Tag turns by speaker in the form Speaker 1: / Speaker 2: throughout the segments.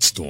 Speaker 1: To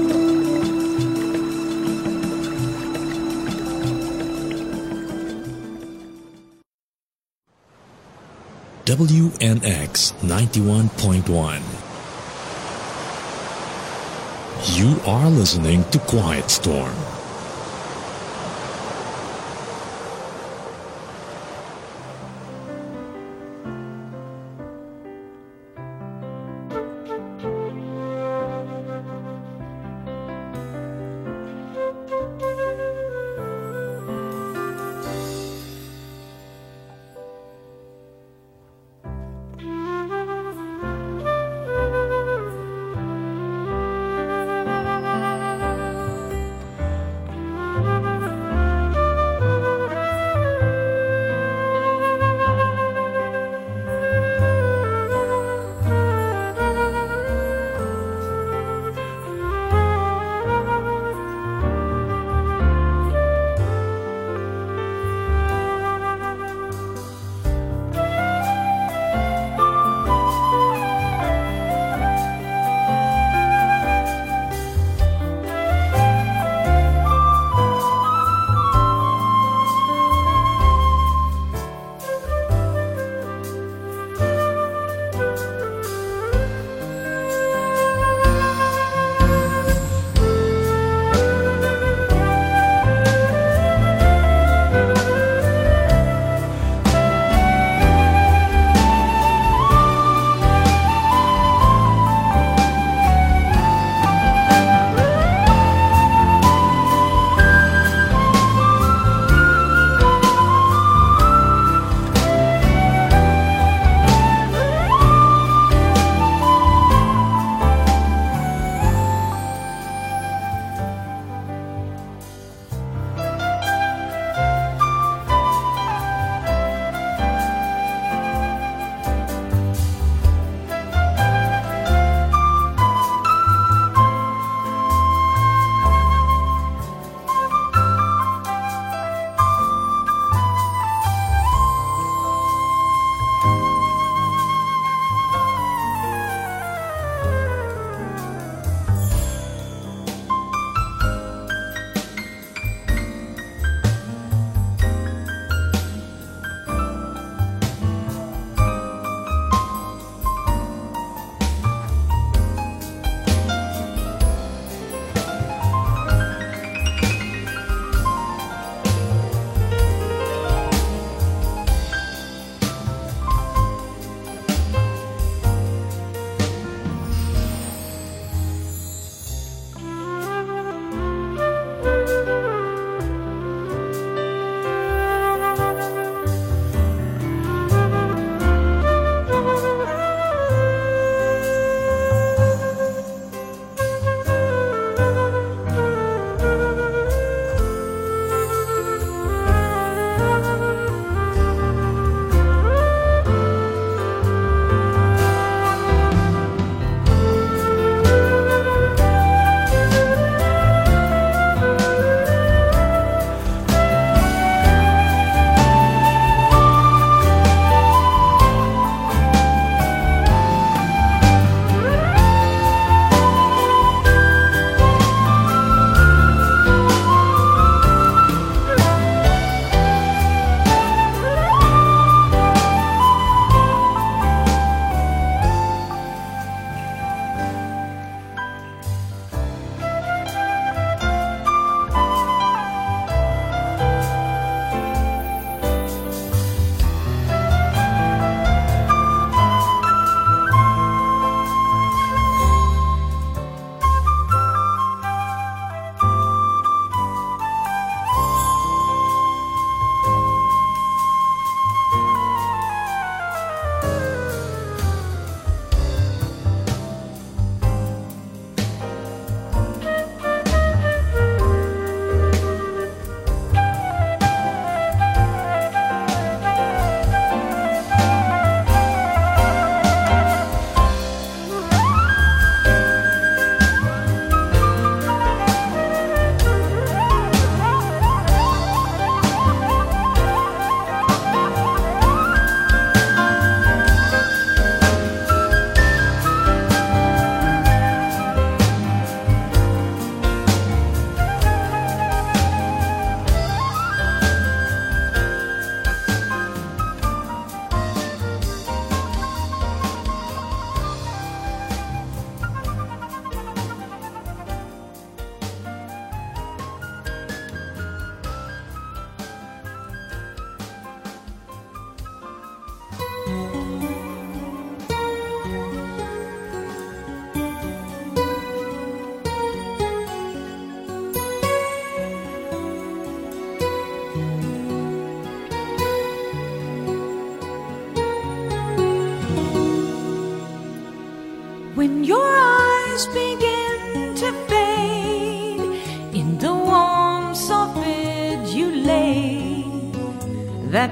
Speaker 2: WNX 91.1. You are listening to Quiet Storm.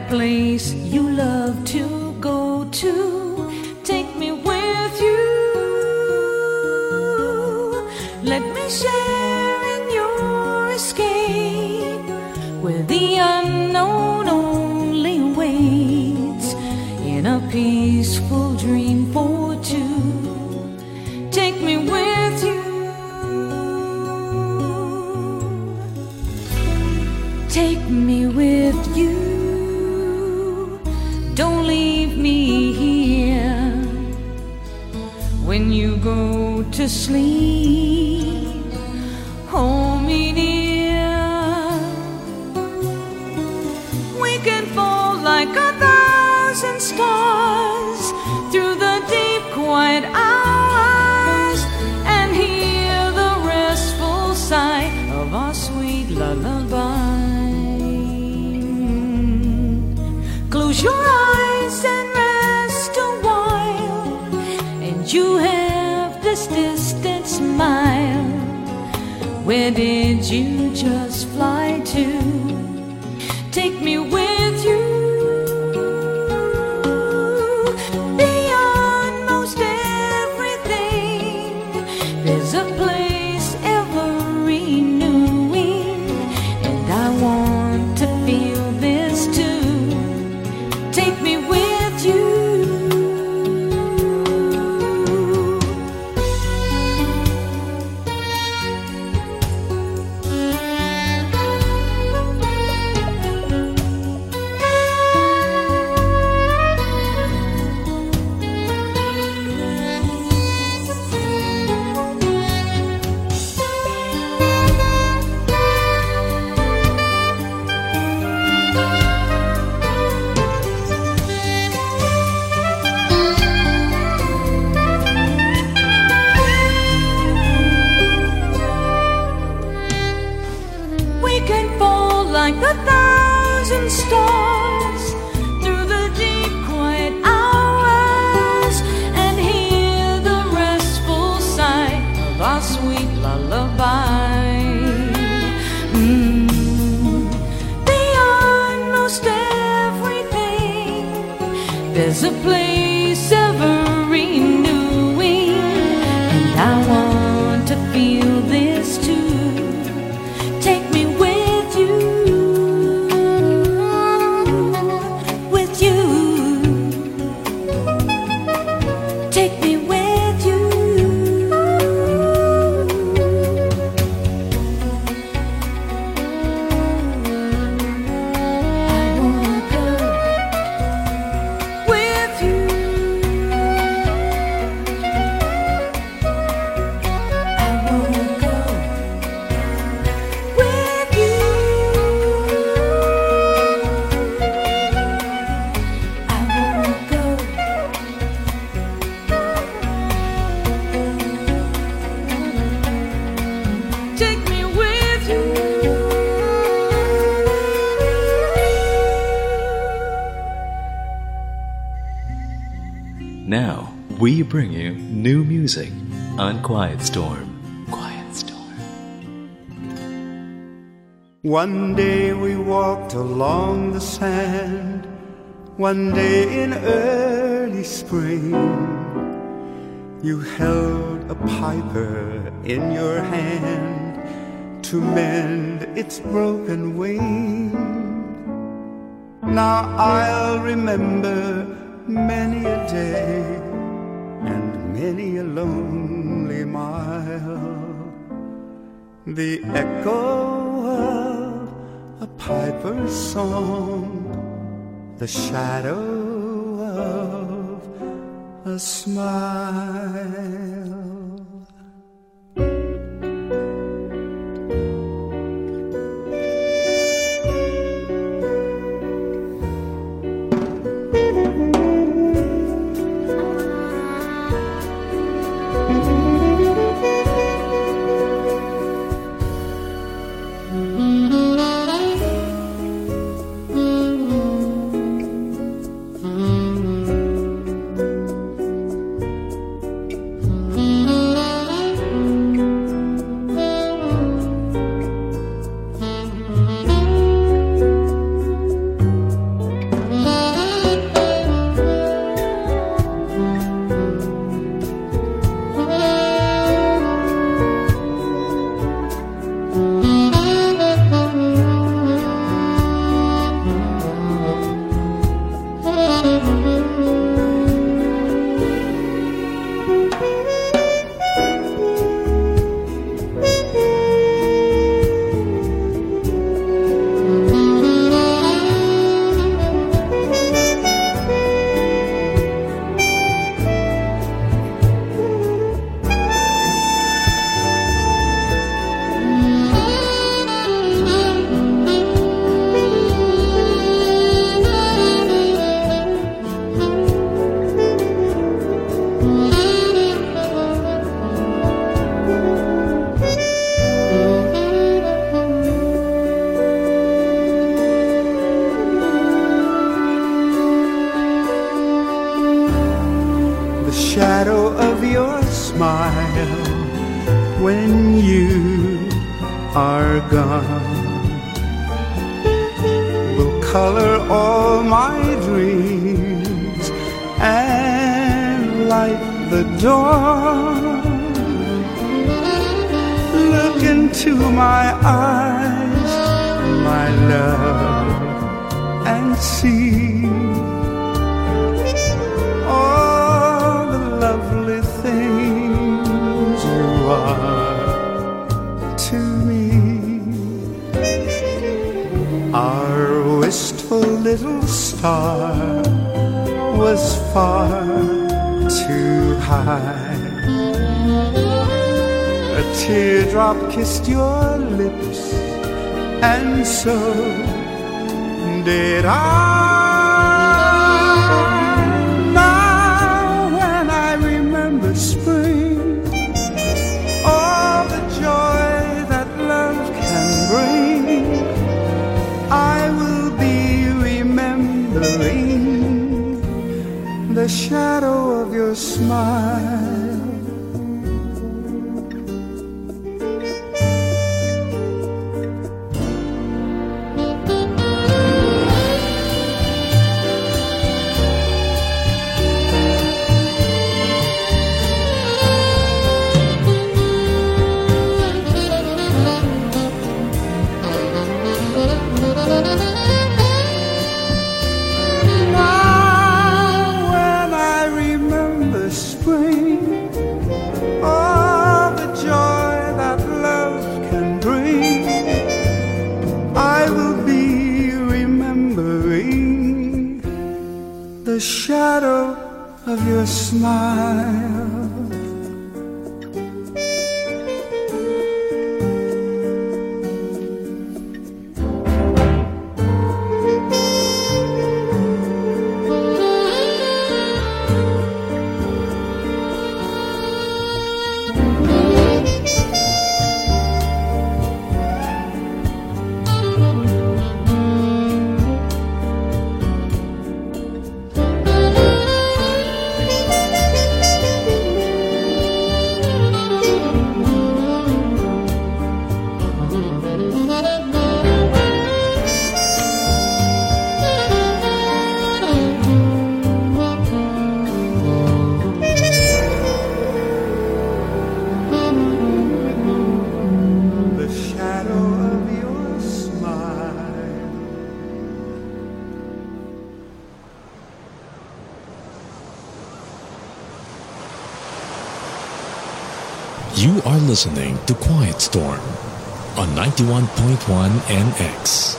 Speaker 1: place you love to go to. sleep.
Speaker 3: Now, we bring you new music on Quiet Storm. Quiet Storm.
Speaker 4: One day we walked along the sand, one day in early spring. You held a piper in your hand to mend its broken wing. Now I'll remember many a day and many a lonely mile. The echo of a piper's song, the shadow of a smile. kissed your lips, and so did I. Now, when I remember spring, all the joy that love can bring, I will be remembering the shadow of your smile.
Speaker 1: listening to Quiet Storm on 91.1 NX.